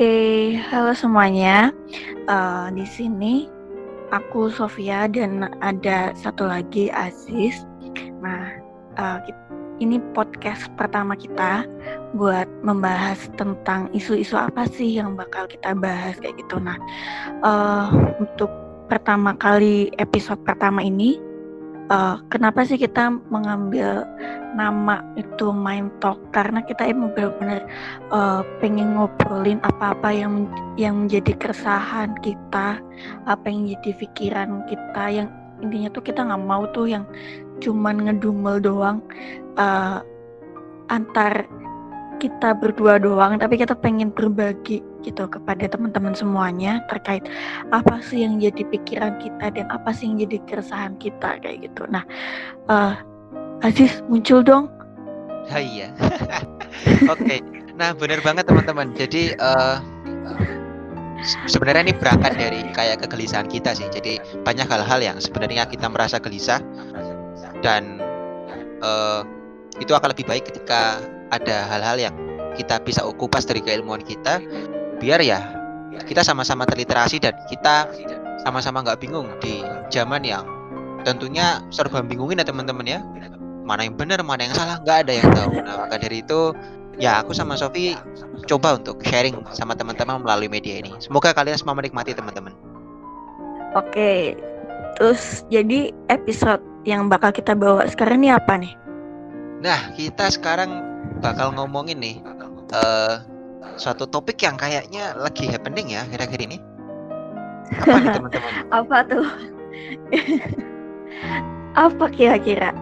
Oke, halo semuanya. Uh, di sini aku Sofia dan ada satu lagi Aziz. Nah, uh, ini podcast pertama kita buat membahas tentang isu-isu apa sih yang bakal kita bahas kayak gitu. Nah, uh, untuk pertama kali episode pertama ini uh, kenapa sih kita mengambil nama itu Mind Talk? Karena kita emang benar-benar uh, pengen ngobrolin apa-apa yang yang menjadi keresahan kita, apa yang jadi pikiran kita yang intinya tuh kita nggak mau tuh yang cuman ngedumel doang uh, antar kita berdua doang, tapi kita pengen berbagi gitu kepada teman-teman semuanya terkait apa sih yang jadi pikiran kita dan apa sih yang jadi keresahan kita kayak gitu. Nah, uh, Aziz muncul dong. Ah, iya. Oke. okay. Nah, benar banget teman-teman. Jadi uh, sebenarnya ini berangkat dari kayak kegelisahan kita sih. Jadi banyak hal-hal yang sebenarnya kita merasa gelisah dan uh, itu akan lebih baik ketika ada hal-hal yang kita bisa kupas dari keilmuan kita biar ya kita sama-sama terliterasi dan kita sama-sama nggak bingung di zaman yang tentunya serba bingungin ya teman-teman ya. Mana yang benar mana yang salah nggak ada yang tahu. Nah maka dari itu ya aku sama Sofi coba untuk sharing sama teman-teman melalui media ini. Semoga kalian semua menikmati teman-teman. Oke terus jadi episode yang bakal kita bawa sekarang ini apa nih? Nah kita sekarang bakal ngomongin nih uh, suatu topik yang kayaknya lagi happening ya kira-kira ini. Apa nih teman-teman? Apa tuh? Apa kira-kira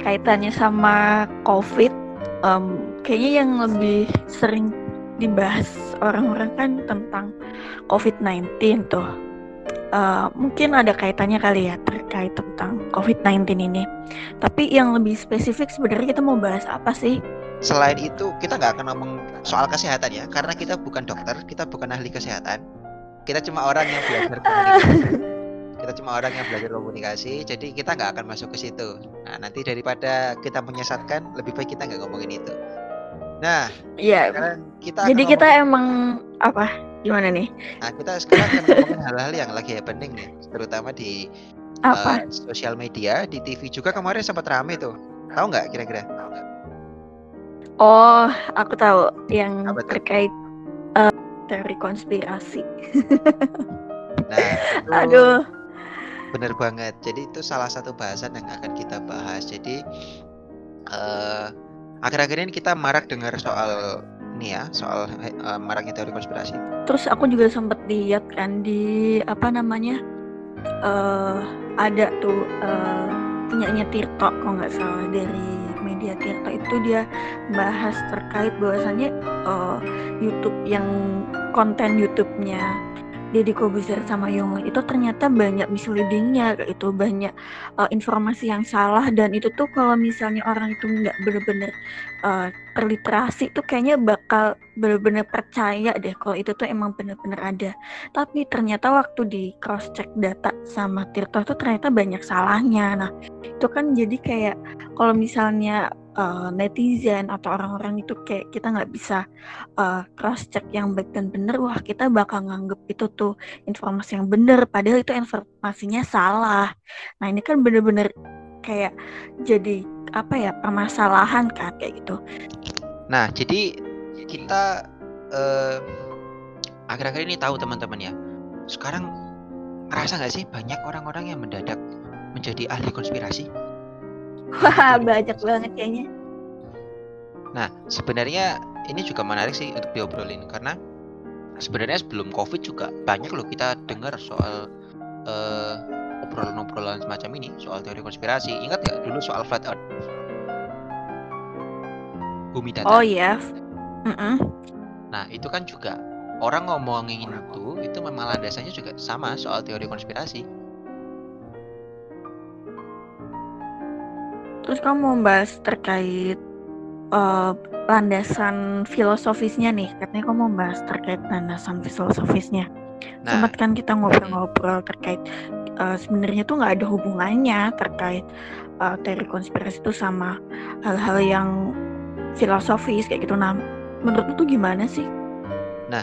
kaitannya sama COVID? Um, kayaknya yang lebih sering dibahas orang-orang kan tentang COVID-19 tuh. Uh, mungkin ada kaitannya kali ya terkait tentang COVID-19 ini. Tapi yang lebih spesifik sebenarnya kita mau bahas apa sih? Selain itu kita nggak akan ngomong soal kesehatan ya karena kita bukan dokter kita bukan ahli kesehatan. Kita cuma orang yang belajar komunikasi. Kita cuma orang yang belajar komunikasi jadi kita nggak akan masuk ke situ. Nah nanti daripada kita menyesatkan lebih baik kita nggak ngomongin itu. Nah iya. kita jadi kita emang apa? Gimana nih? Nah kita sekarang akan ngomongin hal-hal yang lagi happening nih terutama di apa? Uh, sosial media di TV juga kemarin sempat rame tuh. Tahu nggak kira-kira Oh, aku tahu yang Apa terkait uh, teori konspirasi. nah, itu aduh. Bener banget. Jadi itu salah satu bahasan yang akan kita bahas. Jadi uh, akhir-akhir ini kita marak dengar soal ini ya, soal uh, maraknya teori konspirasi. Terus aku juga sempat lihat kan di apa namanya? Uh, ada tuh uh, punyanya Tirto kalau nggak salah dari media Tirta itu dia bahas terkait bahwasannya uh, YouTube yang konten YouTube-nya Deddy Kobuzer sama Yongle itu ternyata banyak misleadingnya itu banyak uh, informasi yang salah. Dan itu tuh kalau misalnya orang itu nggak bener-bener uh, terliterasi tuh kayaknya bakal bener-bener percaya deh kalau itu tuh emang bener-bener ada. Tapi ternyata waktu di cross check data sama Tirto tuh ternyata banyak salahnya. Nah itu kan jadi kayak kalau misalnya uh, netizen atau orang-orang itu kayak kita nggak bisa uh, cross check yang baik dan benar wah kita bakal nganggep itu tuh informasi yang benar padahal itu informasinya salah. Nah ini kan bener-bener kayak jadi apa ya permasalahan kan kayak gitu. Nah jadi kita uh, akhir-akhir ini tahu teman-teman ya. Sekarang ngerasa nggak sih banyak orang-orang yang mendadak menjadi ahli konspirasi Wah, banyak banget kayaknya. Nah, sebenarnya ini juga menarik sih untuk diobrolin karena sebenarnya sebelum Covid juga banyak loh kita dengar soal uh, obrolan-obrolan semacam ini soal teori konspirasi. Ingat gak dulu soal flat earth? Bumi datar. Oh iya. Mm -mm. Nah, itu kan juga orang ngomongin itu itu memang landasannya juga sama soal teori konspirasi. Terus kamu mau bahas terkait uh, landasan filosofisnya nih. Katanya kamu mau bahas terkait landasan filosofisnya. Nah. Sempat kan kita ngobrol-ngobrol terkait uh, sebenarnya tuh nggak ada hubungannya terkait uh, teori konspirasi itu sama hal-hal yang filosofis kayak gitu. Nah, menurut tuh gimana sih? Nah,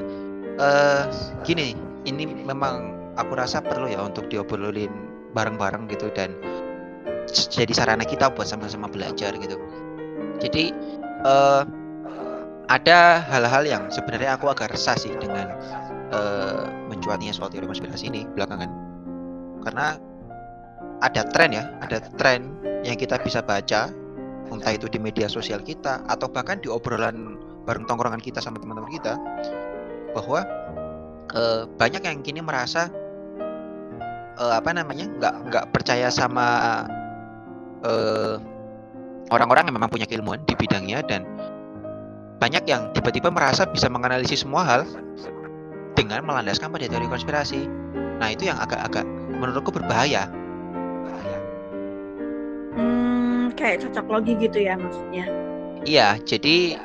uh, gini, ini memang aku rasa perlu ya untuk diobrolin bareng-bareng gitu dan jadi sarana kita buat sama-sama belajar gitu. Jadi uh, ada hal-hal yang sebenarnya aku agak resah sih dengan uh, mencuatnya soal teori konspirasi ini belakangan. Karena ada tren ya, ada tren yang kita bisa baca entah itu di media sosial kita atau bahkan di obrolan bareng tongkrongan kita sama teman-teman kita bahwa uh, banyak yang kini merasa uh, apa namanya nggak nggak percaya sama orang orang-orang yang memang punya keilmuan di bidangnya dan banyak yang tiba-tiba merasa bisa menganalisis semua hal dengan melandaskan pada teori konspirasi. Nah itu yang agak-agak menurutku berbahaya kayak cocok logi gitu ya maksudnya. Iya, jadi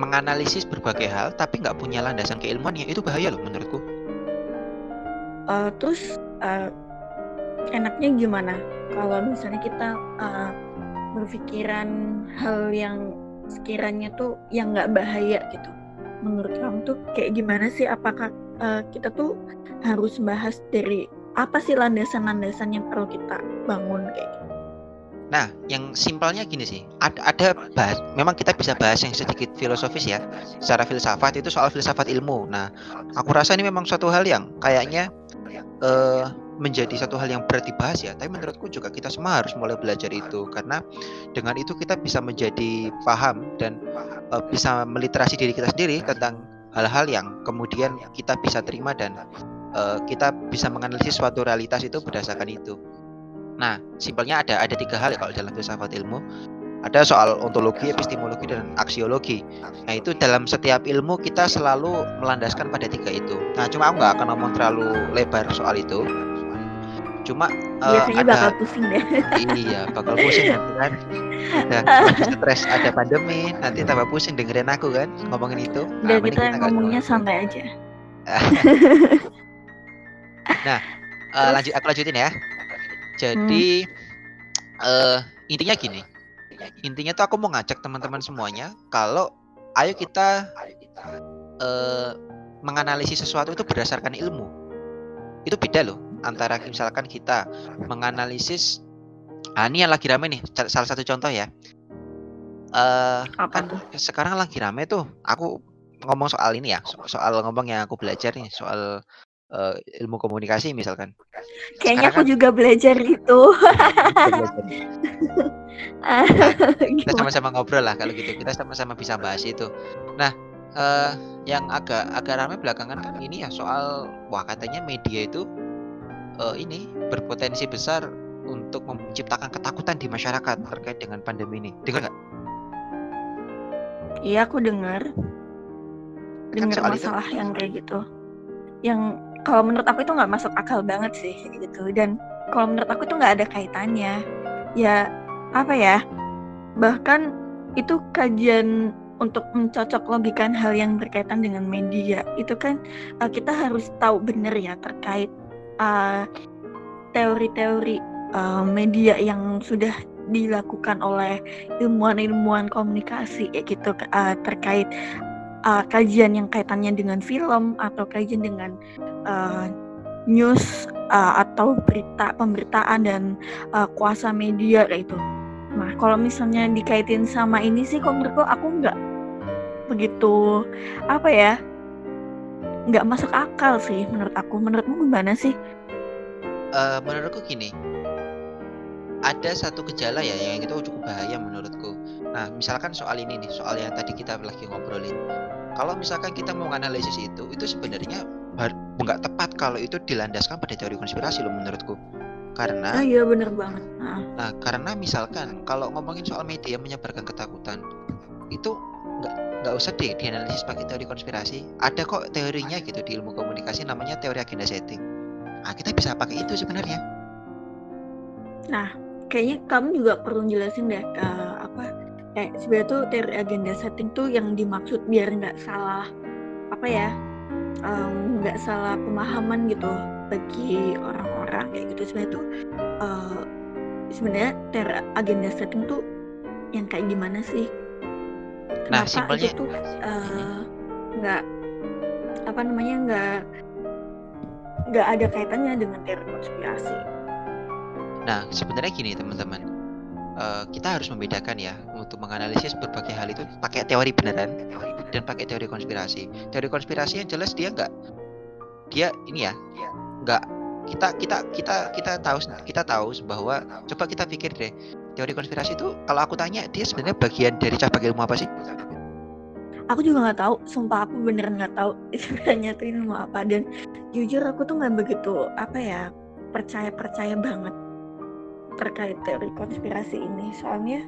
menganalisis berbagai hal tapi nggak punya landasan keilmuan ya itu bahaya loh menurutku. Uh, terus uh, enaknya gimana kalau misalnya kita uh, berpikiran hal yang sekiranya tuh yang nggak bahaya gitu. Menurut kamu tuh kayak gimana sih? Apakah uh, kita tuh harus bahas dari apa sih landasan-landasan yang perlu kita bangun kayak gitu? Nah, yang simpelnya gini sih, ada, ada bahas, memang kita bisa bahas yang sedikit filosofis ya, secara filsafat itu soal filsafat ilmu. Nah, aku rasa ini memang suatu hal yang kayaknya uh, menjadi satu hal yang berat dibahas ya. Tapi menurutku juga kita semua harus mulai belajar itu karena dengan itu kita bisa menjadi paham dan uh, bisa meliterasi diri kita sendiri tentang hal-hal yang kemudian kita bisa terima dan uh, kita bisa menganalisis suatu realitas itu berdasarkan itu. Nah, simpelnya ada ada tiga hal ya kalau dalam filsafat ilmu. Ada soal ontologi, epistemologi, dan aksiologi. Nah, itu dalam setiap ilmu kita selalu melandaskan pada tiga itu. Nah, cuma aku nggak akan ngomong terlalu lebar soal itu. Cuma uh, ada bakal pusing deh. Iya, bakal pusing nanti kan. Udah stres ada pandemi, nanti tambah pusing dengerin aku kan ngomongin itu. Nah, Udah kita, kita ngomongnya santai aja. nah, uh, lanjut aku lanjutin ya. Jadi hmm. uh, intinya gini. Intinya tuh aku mau ngajak teman-teman semuanya kalau ayo kita uh, menganalisis sesuatu itu berdasarkan ilmu. Itu beda loh antara misalkan kita menganalisis ah ini yang lagi rame nih salah satu contoh ya. Uh, kan tuh? sekarang lagi rame tuh aku ngomong soal ini ya soal ngomong yang aku belajar nih soal uh, ilmu komunikasi misalkan. Kayaknya aku kan, juga belajar itu. nah, kita sama-sama ngobrol lah kalau gitu. Kita sama-sama bisa bahas itu. Nah, uh, yang agak agak ramai belakangan kan ini ya soal wah katanya media itu uh, ini berpotensi besar untuk menciptakan ketakutan di masyarakat terkait dengan pandemi ini. Dengar nggak? Iya, aku dengar. Kan dengar masalah itu. yang kayak gitu. Yang kalau menurut aku itu nggak masuk akal banget sih gitu dan kalau menurut aku itu nggak ada kaitannya ya apa ya bahkan itu kajian untuk mencocok logikan hal yang berkaitan dengan media itu kan uh, kita harus tahu benar ya terkait uh, teori-teori uh, media yang sudah dilakukan oleh ilmuwan-ilmuwan komunikasi ya gitu uh, terkait uh, kajian yang kaitannya dengan film atau kajian dengan uh, news uh, atau berita pemberitaan dan uh, kuasa media kayak itu. Nah, kalau misalnya dikaitin sama ini sih, kok menurutku aku nggak begitu apa ya, nggak masuk akal sih menurut aku. Menurutmu gimana sih? Uh, menurutku gini, ada satu gejala ya yang itu cukup bahaya menurutku. Nah, misalkan soal ini nih, soal yang tadi kita lagi ngobrolin. Kalau misalkan kita mau analisis itu, itu sebenarnya nggak tepat kalau itu dilandaskan pada teori konspirasi loh menurutku. Karena ah, iya bener banget. Nah. nah, karena misalkan kalau ngomongin soal media menyebarkan ketakutan, itu nggak nggak usah deh dianalisis pakai teori konspirasi. Ada kok teorinya gitu di ilmu komunikasi namanya teori agenda setting. Nah, kita bisa pakai itu sebenarnya. Nah, kayaknya kamu juga perlu jelasin deh uh, apa kayak sebenarnya tuh teori agenda setting tuh yang dimaksud biar nggak salah apa ya nggak um, salah pemahaman gitu bagi orang-orang kayak gitu sebenarnya tuh uh, sebenarnya teori agenda setting tuh yang kayak gimana sih Kenapa nah simpelnya itu tuh uh, nggak apa namanya nggak nggak ada kaitannya dengan teori konspirasi. Nah, sebenarnya gini teman-teman, uh, kita harus membedakan ya untuk menganalisis berbagai hal itu pakai teori beneran dan pakai teori konspirasi. Teori konspirasi yang jelas dia nggak, dia ini ya, nggak kita kita kita kita tahu kita tahu bahwa coba kita pikir deh teori konspirasi itu kalau aku tanya dia sebenarnya bagian dari cabang ilmu apa sih? Aku juga nggak tahu, sumpah aku beneran nggak tahu sebenarnya itu ilmu apa dan jujur aku tuh nggak begitu apa ya percaya percaya banget terkait teori konspirasi ini soalnya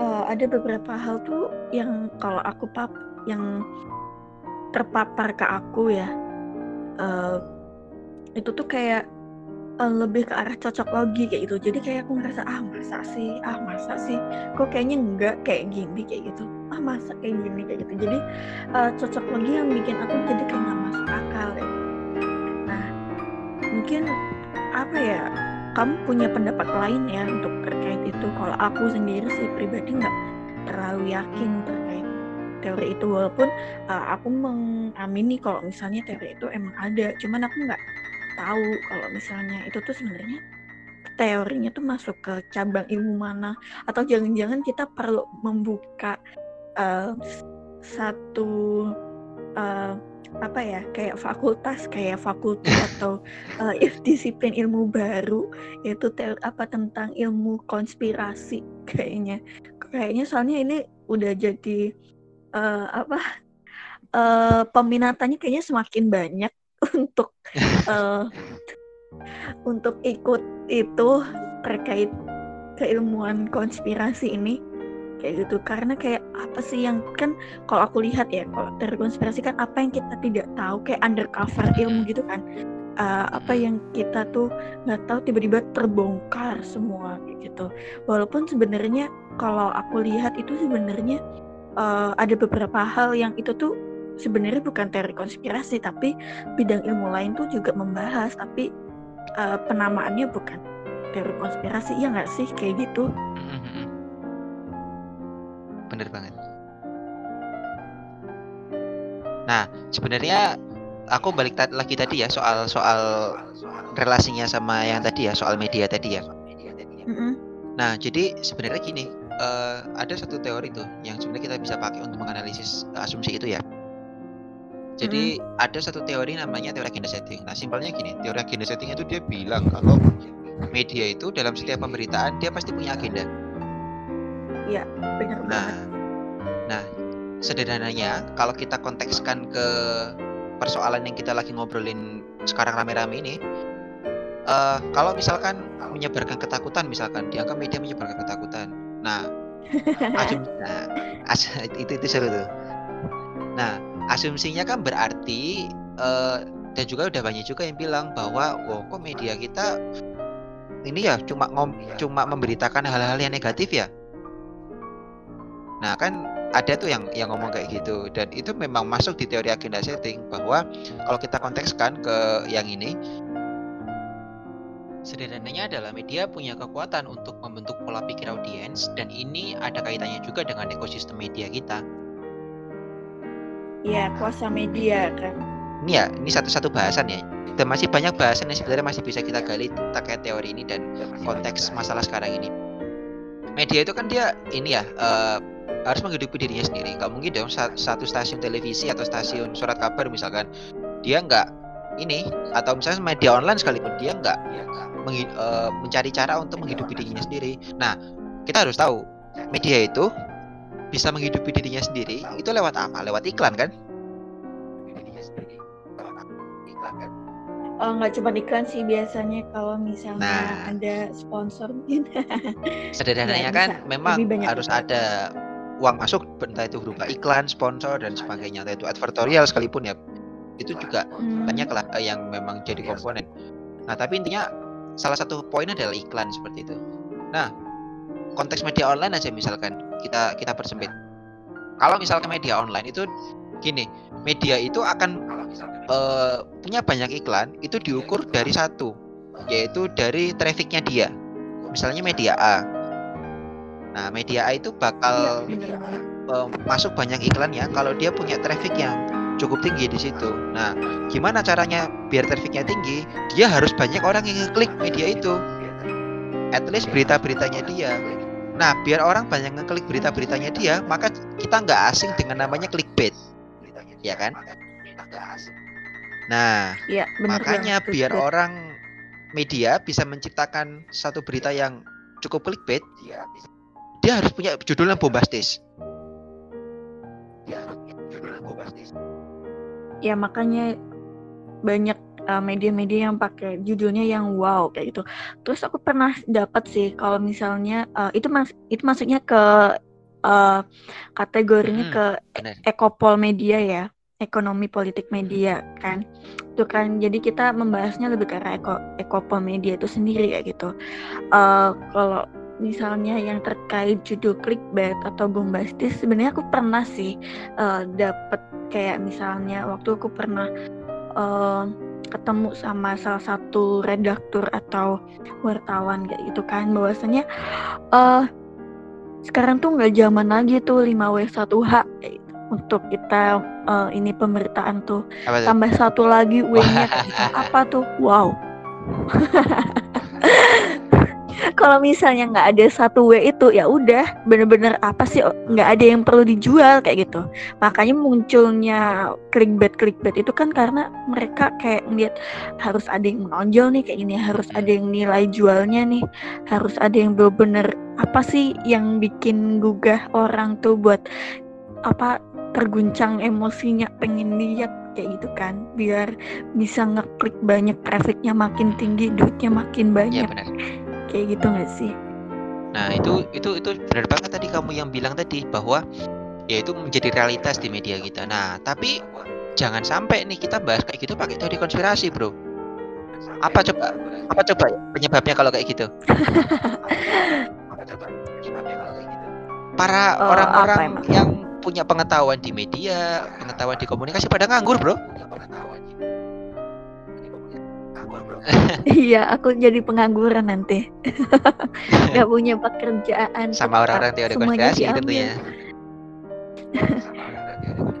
uh, ada beberapa hal tuh yang kalau aku pap yang terpapar ke aku ya uh, itu tuh kayak uh, lebih ke arah cocok logi kayak gitu. Jadi kayak aku ngerasa ah masa sih? Ah masa sih? Kok kayaknya enggak kayak gini kayak gitu. Ah masa kayak gini kayak gitu. Jadi uh, cocok logi yang bikin aku jadi kayak nggak masuk akal gitu. nah mungkin apa ya kamu punya pendapat lain ya untuk terkait itu? Kalau aku sendiri sih pribadi nggak terlalu yakin terkait teori itu. Walaupun uh, aku mengamini kalau misalnya teori itu emang ada cuman aku nggak tahu kalau misalnya itu tuh sebenarnya teorinya tuh masuk ke cabang ilmu mana atau jangan-jangan kita perlu membuka uh, satu uh, apa ya kayak fakultas kayak fakultas atau uh, disiplin ilmu baru yaitu apa tentang ilmu konspirasi kayaknya. Kayaknya soalnya ini udah jadi uh, apa uh, peminatannya kayaknya semakin banyak untuk uh, untuk ikut itu terkait keilmuan konspirasi ini. Kayak gitu karena kayak apa sih yang kan kalau aku lihat ya kalau teori konspirasi kan apa yang kita tidak tahu kayak undercover ilmu gitu kan. Uh, apa yang kita tuh nggak tahu tiba-tiba terbongkar semua gitu. Walaupun sebenarnya kalau aku lihat itu sebenarnya uh, ada beberapa hal yang itu tuh sebenarnya bukan teori konspirasi tapi bidang ilmu lain tuh juga membahas tapi uh, penamaannya bukan teori konspirasi ya nggak sih? Kayak gitu. Bener banget. Nah sebenarnya aku balik ta lagi tadi ya soal soal relasinya sama yang tadi ya soal media tadi ya. Mm -hmm. nah jadi sebenarnya gini uh, ada satu teori tuh yang sebenarnya kita bisa pakai untuk menganalisis asumsi itu ya jadi mm -hmm. ada satu teori namanya teori agenda setting. Nah simpelnya gini, teori agenda setting itu dia bilang kalau media itu dalam setiap pemberitaan dia pasti punya agenda. Iya, benar nah, banget. Nah, sederhananya kalau kita kontekskan ke persoalan yang kita lagi ngobrolin sekarang rame-rame ini, uh, kalau misalkan menyebarkan ketakutan, misalkan dianggap media menyebarkan ketakutan. Nah, asum, nah as, itu itu seru tuh. Nah, asumsinya kan berarti uh, dan juga udah banyak juga yang bilang bahwa, wah kok media kita ini ya cuma ngom, cuma memberitakan hal-hal yang negatif ya Nah, kan ada tuh yang yang ngomong kayak gitu dan itu memang masuk di teori agenda setting bahwa kalau kita kontekskan ke yang ini sederhananya adalah media punya kekuatan untuk membentuk pola pikir audiens dan ini ada kaitannya juga dengan ekosistem media kita. Iya, kuasa media kan. Ini ya, ini satu-satu bahasan ya. Dan masih banyak bahasan yang sebenarnya masih bisa kita gali terkait teori ini dan konteks masalah sekarang ini. Media itu kan dia ini ya uh, harus menghidupi dirinya sendiri nggak mungkin dong satu stasiun televisi atau stasiun surat kabar misalkan dia nggak ini atau misalnya media online sekalipun dia nggak uh, mencari cara untuk menghidupi dirinya sendiri nah kita harus tahu media itu bisa menghidupi dirinya sendiri itu lewat apa lewat iklan kan Oh, nggak cuma iklan sih biasanya kalau misalnya nah, ada sponsor gitu. Sederhananya kan memang harus ada uang masuk entah itu berupa iklan, sponsor dan sebagainya, entah itu advertorial sekalipun ya itu juga hmm. banyak lah eh, yang memang jadi komponen. Nah tapi intinya salah satu poin adalah iklan seperti itu. Nah konteks media online aja misalkan kita kita persempit. Kalau misalkan media online itu gini, media itu akan uh, punya banyak iklan itu diukur dari satu, yaitu dari trafficnya dia. Misalnya media A, Nah, media A itu bakal uh, masuk banyak iklan ya kalau dia punya traffic yang cukup tinggi di situ. Nah, gimana caranya biar trafficnya tinggi? Dia harus banyak orang yang ngeklik media itu. At least berita-beritanya dia. Nah, biar orang banyak ngeklik berita-beritanya dia, maka kita nggak asing dengan namanya clickbait, ya kan? Nah, ya, bener makanya biar orang media bisa menciptakan satu berita yang cukup clickbait, dia harus punya judul yang bombastis. Ya makanya banyak uh, media-media yang pakai judulnya yang wow kayak gitu. Terus aku pernah dapat sih kalau misalnya uh, itu mas itu masuknya ke uh, kategorinya hmm, ke bener. ekopol media ya, ekonomi politik media kan. Itu kan jadi kita membahasnya lebih ke eko ekopol media itu sendiri kayak gitu. Uh, kalau misalnya yang terkait judul clickbait atau bombastis sebenarnya aku pernah sih uh, dapet kayak misalnya waktu aku pernah uh, ketemu sama salah satu redaktur atau wartawan kayak gitu kan. Bahwasanya uh, sekarang tuh nggak zaman lagi tuh 5W1H kayak gitu. Untuk kita uh, ini pemberitaan tuh. Tambah satu lagi W-nya gitu. apa tuh? Wow kalau misalnya nggak ada satu W itu ya udah bener-bener apa sih nggak ada yang perlu dijual kayak gitu. Makanya munculnya clickbait clickbait itu kan karena mereka kayak ngeliat harus ada yang menonjol nih kayak gini harus ada yang nilai jualnya nih harus ada yang bener-bener apa sih yang bikin gugah orang tuh buat apa terguncang emosinya pengen lihat kayak gitu kan. Biar bisa ngeklik banyak trafficnya makin tinggi duitnya makin banyak. ya, kayak gitu nggak sih? Nah itu itu itu benar banget tadi kamu yang bilang tadi bahwa ya itu menjadi realitas di media kita. Nah tapi jangan sampai nih kita bahas kayak gitu pakai teori konspirasi bro. Apa coba? Apa coba penyebabnya kalau kayak gitu? Para oh, orang-orang oh, yang punya pengetahuan di media pengetahuan di komunikasi pada nganggur bro iya, aku jadi pengangguran nanti. Gak punya pekerjaan. Sama orang-orang teori konspirasi tentunya.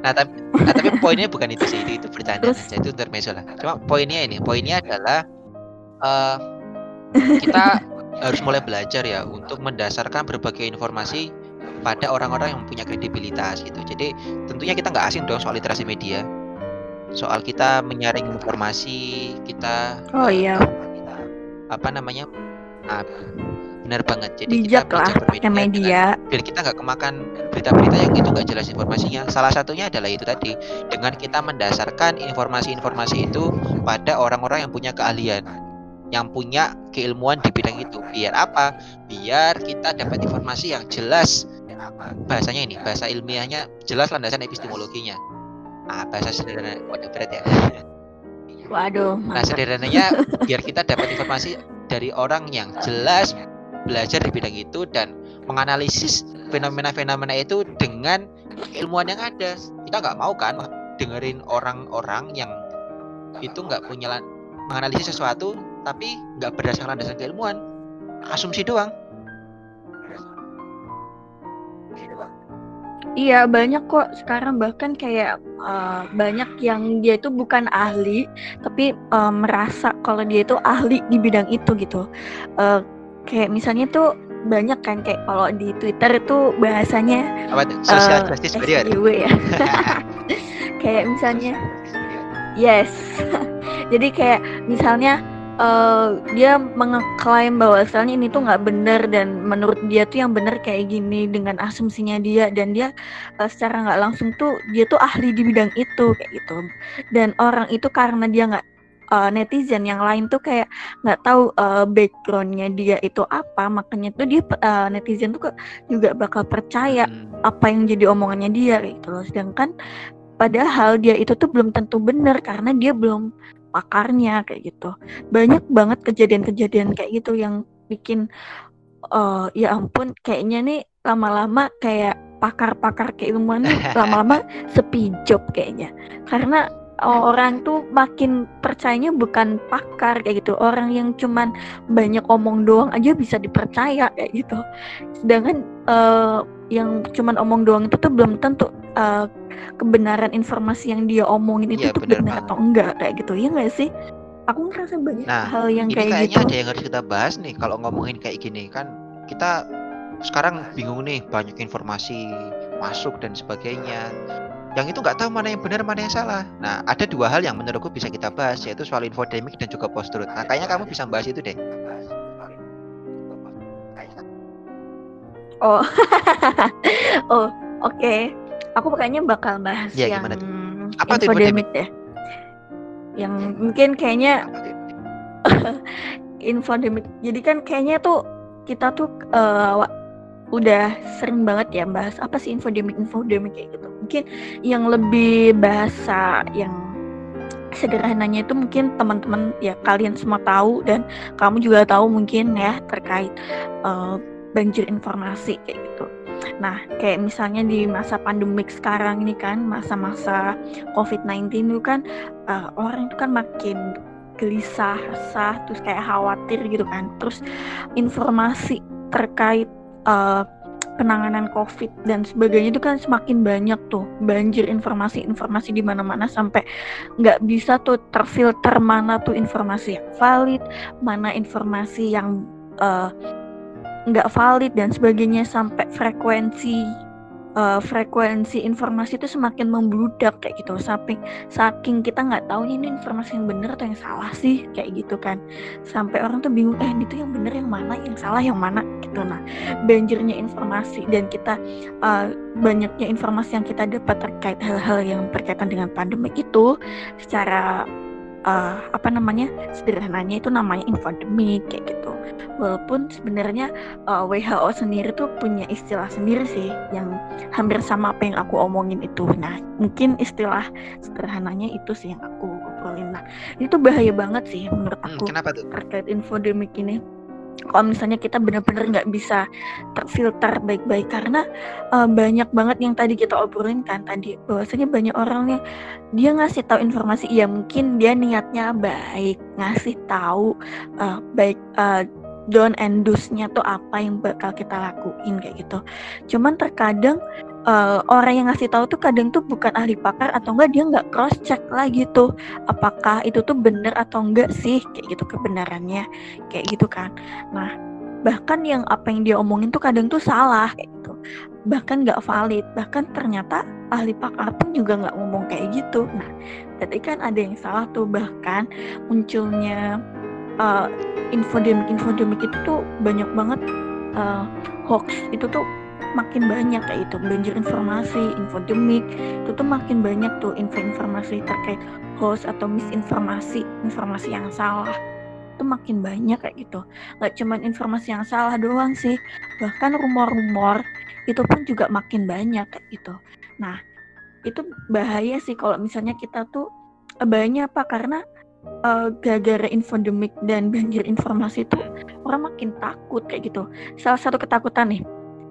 nah tapi nah, tapi poinnya bukan itu sih itu itu bercanda Terus, itu intermezzo lah cuma poinnya ini poinnya adalah uh, kita harus mulai belajar ya untuk mendasarkan berbagai informasi pada orang-orang yang punya kredibilitas gitu jadi tentunya kita nggak asing dong soal literasi media soal kita menyaring informasi kita oh iya. apa namanya nah, benar banget. Jadi Bijak kita lah pakai media dengan, biar kita nggak kemakan berita-berita yang itu nggak jelas informasinya. Salah satunya adalah itu tadi dengan kita mendasarkan informasi-informasi itu pada orang-orang yang punya keahlian yang punya keilmuan di bidang itu. Biar apa? Biar kita dapat informasi yang jelas. Bahasanya ini bahasa ilmiahnya jelas landasan epistemologinya ah bahasa sederhana? Waduh berat ya. Waduh nah sederhananya biar kita dapat informasi dari orang yang jelas belajar di bidang itu dan menganalisis fenomena-fenomena itu dengan ilmuwan yang ada. Kita nggak mau kan dengerin orang-orang yang itu nggak punya menganalisis sesuatu tapi nggak berdasarkan landasan keilmuan. Asumsi doang. Iya banyak kok sekarang. Bahkan kayak uh, banyak yang dia itu bukan ahli tapi uh, merasa kalau dia itu ahli di bidang itu gitu. Uh, kayak misalnya tuh banyak kan kayak kalau di Twitter itu bahasanya apa Social uh, justice ya. kayak misalnya yes. Jadi kayak misalnya uh, dia mengeklaim bahwa misalnya ini tuh nggak benar dan menurut dia tuh yang benar kayak gini dengan asumsinya dia dan dia uh, secara nggak langsung tuh dia tuh ahli di bidang itu kayak gitu dan orang itu karena dia nggak uh, netizen yang lain tuh kayak nggak tahu uh, backgroundnya dia itu apa makanya tuh dia uh, netizen tuh juga bakal percaya hmm. apa yang jadi omongannya dia gitu loh sedangkan padahal dia itu tuh belum tentu benar karena dia belum pakarnya kayak gitu. Banyak banget kejadian-kejadian kayak gitu yang bikin uh, ya ampun kayaknya nih lama-lama kayak pakar-pakar keilmuan lama-lama sepi job kayaknya. Karena orang tuh makin percayanya bukan pakar kayak gitu. Orang yang cuman banyak omong doang aja bisa dipercaya kayak gitu. Sedangkan uh, yang cuman omong doang itu tuh belum tentu uh, kebenaran informasi yang dia omongin itu Iya, tuh benar banget. atau enggak kayak gitu ya nggak sih aku ngerasa banyak Nah, hal yang ini kayak kayaknya gitu ada yang harus kita bahas nih kalau ngomongin kayak gini kan kita sekarang bingung nih banyak informasi masuk dan sebagainya. Yang itu nggak tahu mana yang benar mana yang salah. Nah, ada dua hal yang menurutku bisa kita bahas yaitu soal infodemik dan juga post truth. Nah, kayaknya kamu bisa bahas itu deh. oh oh oke aku kayaknya bakal bahas Iya, yang gimana tuh? Apa tuh infodemic deh yang mungkin kayaknya infodemic. Jadi kan kayaknya tuh kita tuh wa- udah sering banget ya bahas apa sih infodemic infodemic kayak gitu. Mungkin yang lebih bahasa yang sederhananya itu mungkin teman-teman ya kalian semua tahu dan kamu juga tahu mungkin ya terkait eh, banjir informasi kayak gitu. Nah, kayak misalnya di masa pandemik sekarang ini kan, masa-masa COVID-19 itu kan eh, orang itu kan makin gelisah, resah, terus kayak khawatir gitu kan. Terus informasi terkait eh, penanganan COVID dan sebagainya itu kan semakin banyak tuh banjir informasi-informasi di mana-mana sampai nggak bisa tuh terfilter mana tuh informasi yang valid, mana informasi yang eh, nggak valid dan sebagainya sampai frekuensi eh, frekuensi informasi itu semakin membludak kayak gitu. Saking saking kita nggak tahu ini informasi yang benar atau yang salah sih kayak gitu kan. Sampai orang tuh bingung eh ini tuh yang benar yang mana yang salah yang mana? Gitu. Nah banjirnya informasi dan kita eh, banyaknya informasi yang kita dapat terkait hal-hal yang berkaitan dengan pandemik itu secara eh, apa namanya sederhananya itu namanya infodemik kayak gitu walaupun sebenarnya uh, WHO sendiri tuh punya istilah sendiri sih yang hampir sama apa yang aku omongin itu. Nah, mungkin istilah sederhananya itu sih yang aku obrolin. Nah, itu bahaya banget sih menurut Hmm, aku kenapa tuh? terkait infodemik ini. Kalau misalnya kita benar-benar nggak bisa terfilter baik-baik karena uh, banyak banget yang tadi kita obrolin kan tadi bahwasanya banyak orang yang dia ngasih tahu informasi ya mungkin dia niatnya baik ngasih tahu uh, baik uh, don and do's-nya tuh apa yang bakal kita lakuin kayak gitu. Cuman terkadang uh, orang yang ngasih tahu tuh kadang tuh bukan ahli pakar atau enggak dia nggak cross check lagi tuh apakah itu tuh benar atau enggak sih kayak gitu kebenarannya kayak gitu kan. Nah bahkan yang apa yang dia omongin tuh kadang tuh salah kayak gitu bahkan nggak valid bahkan ternyata ahli pakar pun juga nggak ngomong kayak gitu nah berarti kan ada yang salah tuh bahkan munculnya uh, infodemik infodemik itu tuh banyak banget uh, hoax itu tuh makin banyak kayak itu banjir informasi infodemik itu tuh makin banyak tuh info-informasi terkait hoax atau misinformasi informasi yang salah. Itu makin banyak kayak gitu. Nggak cuman informasi yang salah doang sih bahkan rumor-rumor itu pun juga makin banyak kayak gitu. Nah itu bahaya sih kalau misalnya kita tuh bahayanya apa karena uh, gara-gara infodemik dan banjir informasi itu orang makin takut kayak gitu. Salah satu ketakutan nih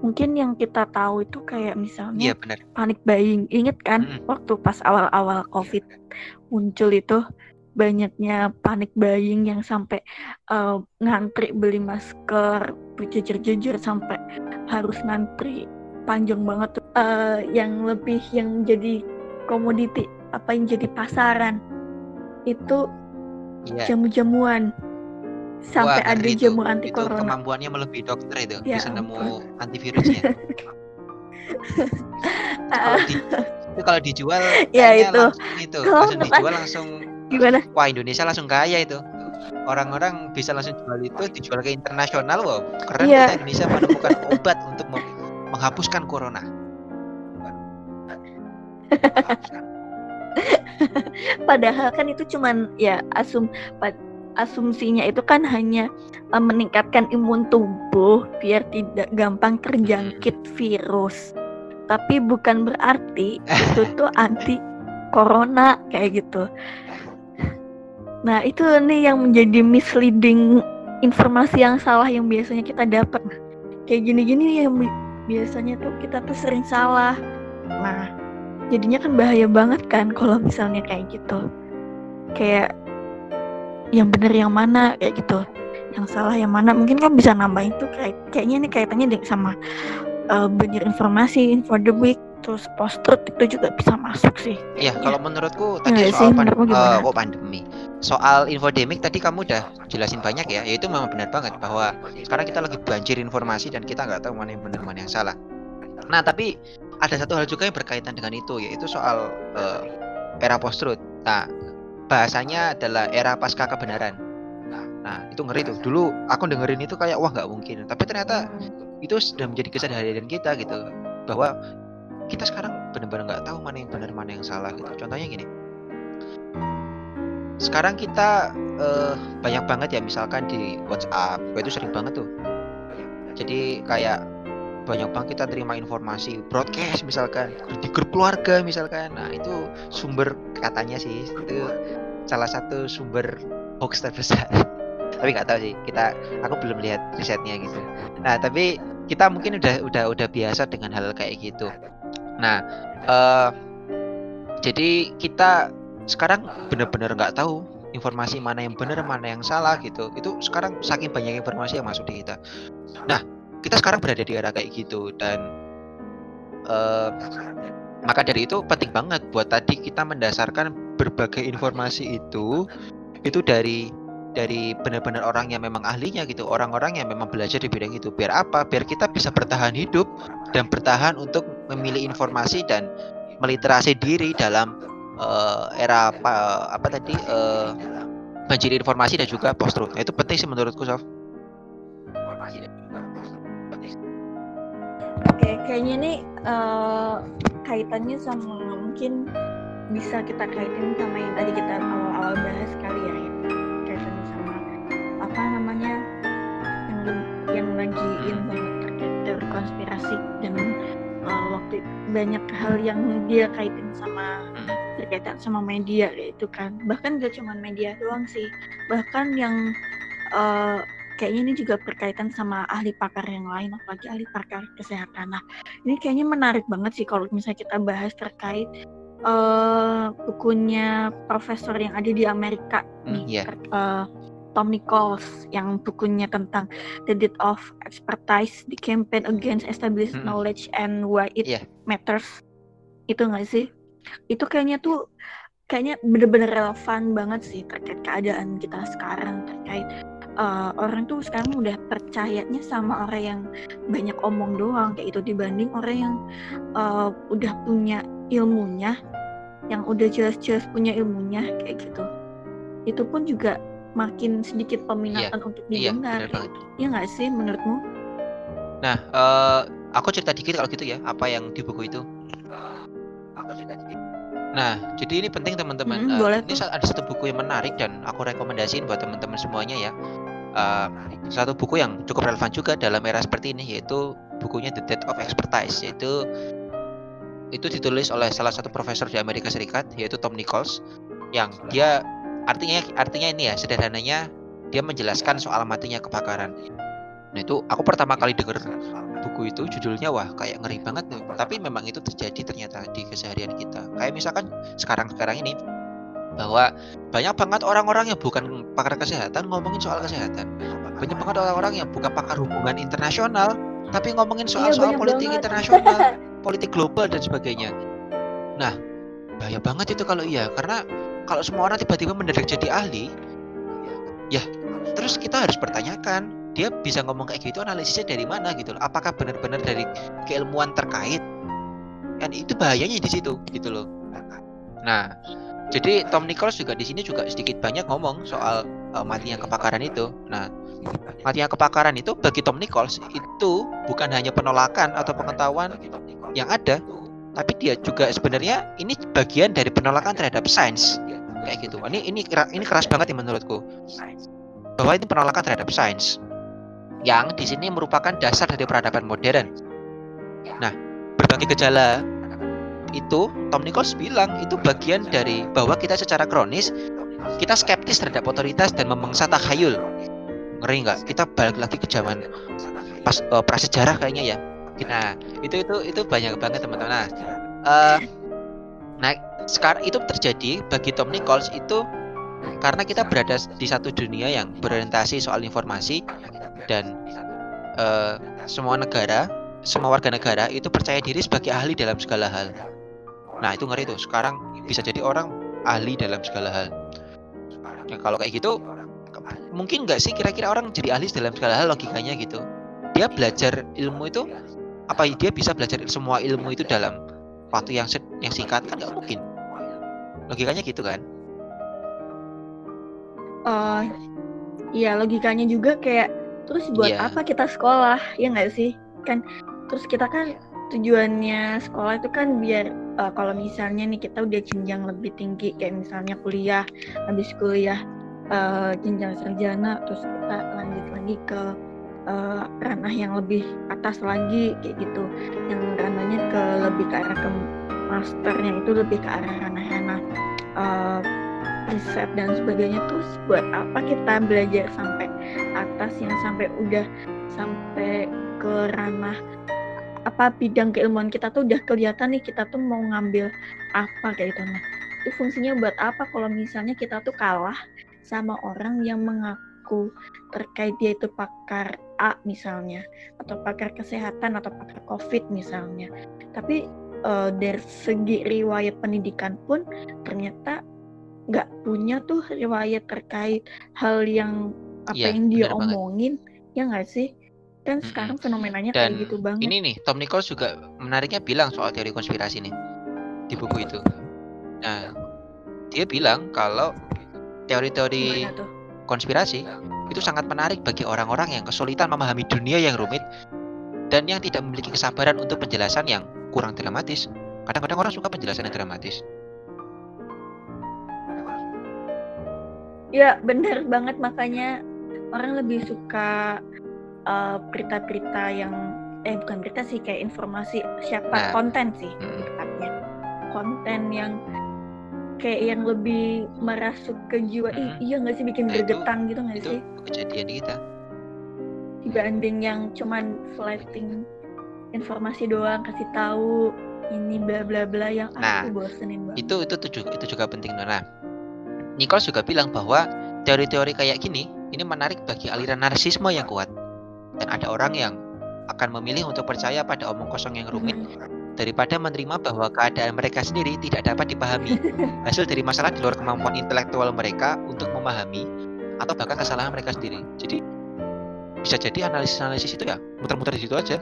mungkin yang kita tahu itu kayak misalnya Iya, benar. panik buying inget kan waktu pas awal-awal covid muncul itu banyaknya panik buying yang sampai uh, ngantri beli masker berjejer-jejer sampai harus ngantri panjang banget. Uh, yang lebih yang jadi komoditi apa yang jadi pasaran itu Iya. jamu-jamuan sampai Wah, ada jamu anti Itu corona kemampuannya melebihi dokter itu, Ya bisa nemu antivirusnya. Kalau di itu kalau dijual Ya, itu. langsung itu, Kalau langsung dijual langsung gimana wah Indonesia langsung kaya itu. Orang-orang bisa langsung jual itu dijual ke internasional wow. Keren Iya. kita Indonesia menemukan obat untuk menghapuskan corona. Padahal kan itu cuman ya asum asumsinya itu kan hanya eh, meningkatkan imun tubuh biar tidak gampang terjangkit virus. Tapi bukan berarti itu tuh anti corona kayak gitu. Nah, itu nih yang menjadi misleading informasi yang salah yang biasanya kita dapat. Kayak gini-gini yang bi- biasanya tuh kita tuh sering salah. Nah, jadinya kan bahaya banget kan kalau misalnya kayak gitu kayak yang bener yang mana kayak gitu. Yang salah yang mana mungkin kan bisa nambahin tuh kayak kayaknya ini kaitannya deh sama uh, banyak informasi info the week terus post truth itu juga bisa masuk sih. Iya ya. kalau menurutku tadi ya, soal pandem uh, oh, pandemi. Soal infodemik tadi kamu udah jelasin banyak ya yaitu memang benar banget bahwa sekarang kita lagi banjir informasi dan kita nggak tahu mana yang benar mana yang salah. Nah tapi ada satu hal juga yang berkaitan dengan itu yaitu soal uh, era post truth. Nah bahasanya adalah era pasca kebenaran. Nah itu ngeri tuh. Dulu aku dengerin itu kayak wah nggak mungkin. Tapi ternyata itu sudah menjadi kesadaran kita gitu bahwa kita sekarang benar-benar nggak tahu mana yang benar mana yang salah gitu. Contohnya gini. Sekarang kita uh, banyak banget ya misalkan di WhatsApp itu sering banget tuh. Jadi kayak banyak banget kita terima informasi broadcast misalkan di grup keluarga misalkan nah itu sumber katanya sih itu salah satu sumber hoax terbesar tapi nggak tahu sih kita aku belum lihat risetnya gitu nah tapi kita mungkin udah udah udah biasa dengan hal kayak gitu. Nah, uh, jadi kita sekarang benar-benar nggak tahu informasi mana yang benar mana yang salah gitu. Itu sekarang saking banyak informasi yang masuk di kita. Nah, kita sekarang berada di era kayak gitu dan uh, maka dari itu penting banget buat tadi kita mendasarkan berbagai informasi itu itu dari dari benar-benar orang yang memang ahlinya gitu, orang-orang yang memang belajar di bidang itu. Biar apa? Biar kita bisa bertahan hidup dan bertahan untuk memilih informasi dan meliterasi diri dalam uh, era apa, apa tadi uh, banjir informasi dan juga post truth. Itu penting sih menurutku, Sof. Oke, kayaknya ini uh, kaitannya sama mungkin bisa kita kaitin sama yang tadi kita awal-awal bahas kali ya apa namanya yang yang lagi in banget terkait teori konspirasi dan uh, waktu banyak hal yang dia kaitin sama berkaitan sama media itu kan. Bahkan gak cuma media doang sih bahkan yang uh, kayaknya ini juga berkaitan sama ahli pakar yang lain apalagi ahli pakar kesehatan nah ini kayaknya menarik banget sih kalau misalnya kita bahas terkait uh, bukunya profesor yang ada di Amerika mm, nih yeah. Iya. uh, Tom Nichols yang bukunya tentang The Death of Expertise, The Campaign Against Established hmm. Knowledge and Why It yeah. Matters. Itu nggak sih? Itu kayaknya tuh kayaknya bener-bener relevan banget sih terkait keadaan kita sekarang terkait uh, orang tuh sekarang udah percayanya sama orang yang banyak omong doang kayak itu dibanding orang yang uh, udah punya ilmunya yang udah jelas-jelas punya ilmunya kayak gitu itu pun juga makin sedikit peminatan yeah. untuk iya, didengar. Iya, ya nggak sih menurutmu? Nah, uh, aku cerita dikit kalau gitu ya, apa yang di buku itu. Nah, jadi ini penting teman-teman. Hmm, uh, ini ada satu buku yang menarik dan aku rekomendasiin buat teman-teman semuanya ya. Uh, satu buku yang cukup relevan juga dalam era seperti ini yaitu bukunya The Death of Expertise yaitu itu ditulis oleh salah satu profesor di Amerika Serikat yaitu Tom Nichols yang dia artinya artinya ini ya sederhananya dia menjelaskan soal matinya kebakaran. Nah itu aku pertama kali denger buku itu judulnya wah kayak ngeri banget nih. Tapi memang itu terjadi ternyata di keseharian kita. Kayak misalkan sekarang-sekarang ini bahwa banyak banget orang-orang yang bukan pakar kesehatan ngomongin soal kesehatan. Banyak banget orang-orang yang bukan pakar hubungan internasional tapi ngomongin soal-soal iya, politik banget. internasional, politik global dan sebagainya. Nah, bahaya banget itu kalau iya karena kalau semua orang tiba-tiba mendadak jadi ahli ya terus kita harus pertanyakan dia bisa ngomong kayak gitu analisisnya dari mana gitu loh. Apakah benar-benar dari keilmuan terkait? Kan itu bahayanya di situ gitu loh. Nah jadi Tom Nichols juga di sini juga sedikit banyak ngomong soal uh, matinya kebakaran itu. Nah matinya kebakaran itu bagi Tom Nichols itu bukan hanya penolakan atau pengetahuan yang ada tapi dia juga sebenarnya ini bagian dari penolakan terhadap sains. Kayak gitu. Ini ini ini keras banget ya menurutku. Bahwa ini penolakan terhadap sains yang di sini merupakan dasar dari peradaban modern. Nah berbagai gejala itu Tom Nichols bilang itu bagian dari bahwa kita secara kronis kita skeptis terhadap otoritas dan memangsa takhayul. Ngeri nggak? Kita balik lagi ke zaman pas uh, prasejarah kayaknya ya. Nah, itu itu itu banyak banget teman-teman. Nah, uh, nah sekarang itu terjadi bagi Tom Nichols itu karena kita berada di satu dunia yang berorientasi soal informasi dan uh, semua negara semua warga negara itu percaya diri sebagai ahli dalam segala hal. Nah itu ngeri tuh. Sekarang bisa jadi orang ahli dalam segala hal. Ya, kalau kayak gitu, mungkin nggak sih kira-kira orang jadi ahli dalam segala hal logikanya gitu. Dia belajar ilmu itu apa dia bisa belajar semua ilmu itu dalam waktu yang yang singkat kan nggak mungkin. Logikanya gitu kan? Uh, iya logikanya juga kayak terus buat yeah. apa kita sekolah ya nggak sih? Kan terus kita kan tujuannya sekolah itu kan biar uh, kalau misalnya nih kita udah jenjang lebih tinggi kayak misalnya kuliah habis kuliah uh, jenjang sarjana terus kita lanjut lagi ke uh, ranah yang lebih atas lagi kayak gitu. Yang ranahnya ke lebih ke arah ke masternya itu lebih ke arah ranah-ranah uh, riset dan sebagainya terus buat apa kita belajar sampai atas yang sampai udah sampai ke ranah apa bidang keilmuan kita tuh udah kelihatan nih kita tuh mau ngambil apa kayak gitu. Nah itu fungsinya buat apa? Kalau misalnya kita tuh kalah sama orang yang mengaku terkait dia itu pakar A misalnya atau pakar kesehatan atau pakar COVID misalnya. Tapi uh, dari segi riwayat pendidikan pun ternyata nggak punya tuh riwayat terkait hal yang apa ya, yang dia omongin banget. ya nggak sih kan mm-hmm. sekarang fenomenanya Dan kayak gitu banget. Ini nih, Tom Nichols juga menariknya bilang soal teori konspirasi nih di buku itu. Nah, dia bilang kalau teori-teori konspirasi itu sangat menarik bagi orang-orang yang kesulitan memahami dunia yang rumit dan yang tidak memiliki kesabaran untuk penjelasan yang kurang dramatis. Kadang-kadang orang suka penjelasan yang dramatis. Ya, benar banget makanya orang lebih suka eh, berita-berita yang eh bukan berita sih kayak informasi siapa nah. konten sih hmm. tepatnya. Konten yang kayak yang lebih merasuk ke jiwa. Hmm. iya nggak sih bikin nah, gitu nggak sih? kejadian di kita. Dibanding yang cuman flatting informasi doang kasih tahu ini bla bla bla yang nah, aku bosenin banget. itu itu tuh juga itu juga penting nah Nicole juga bilang bahwa teori-teori kayak gini ini menarik bagi aliran narsisme yang kuat dan ada orang yang akan memilih untuk percaya pada omong kosong yang rumit daripada menerima bahwa keadaan mereka sendiri tidak dapat dipahami hasil dari masalah di luar kemampuan intelektual mereka untuk memahami atau bahkan kesalahan mereka sendiri. Jadi bisa jadi analisis-analisis itu ya muter-muter di situ aja.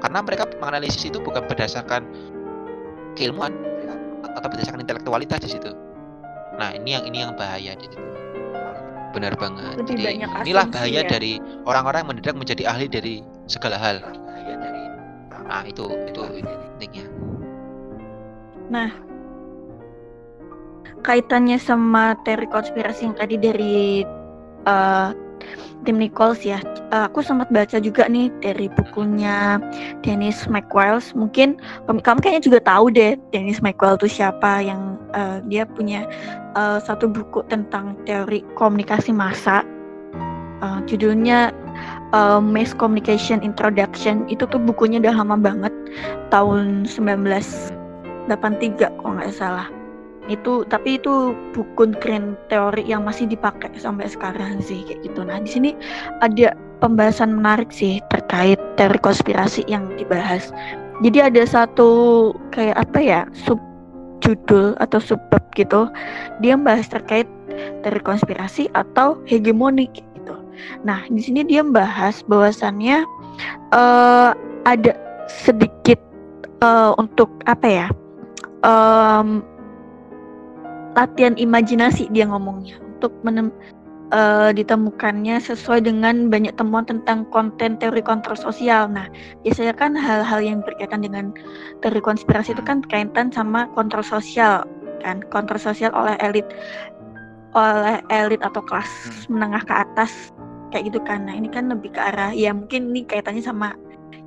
Karena mereka menganalisis itu bukan berdasarkan keilmuan atau berdasarkan intelektualitas di situ. Nah, ini yang ini yang bahaya di situ. Benar banget. Lebih Jadi inilah bahaya ya. dari orang-orang mendadak menjadi ahli dari segala hal. Nah, itu itu pentingnya. Nah, kaitannya sama teori konspirasi yang tadi dari uh, Tim Nichols ya. Uh, aku sempat baca juga nih dari bukunya Dennis McWiles. Mungkin kamu kayaknya juga tahu deh Dennis McWiles itu siapa yang uh, dia punya uh, satu buku tentang teori komunikasi massa. Uh, judulnya uh, Mass Communication Introduction. Itu tuh bukunya udah lama banget, tahun 1983 kalau nggak salah itu tapi itu buku keren teori yang masih dipakai sampai sekarang sih kayak gitu. Nah di sini ada pembahasan menarik sih terkait teori konspirasi yang dibahas. Jadi ada satu kayak apa ya sub judul atau subbab gitu dia membahas terkait teori konspirasi atau hegemoni gitu. Nah di sini dia membahas bahwasannya uh, ada sedikit uh, untuk apa ya um, latihan imajinasi dia ngomongnya untuk menem uh, ditemukannya sesuai dengan banyak temuan tentang konten teori kontrol sosial. Nah, biasanya kan hal-hal yang berkaitan dengan teori konspirasi itu kan berkaitan sama kontrol sosial kan, kontrol sosial oleh elit oleh elit atau kelas menengah ke atas kayak gitu kan. Nah, ini kan lebih ke arah ya mungkin ini kaitannya sama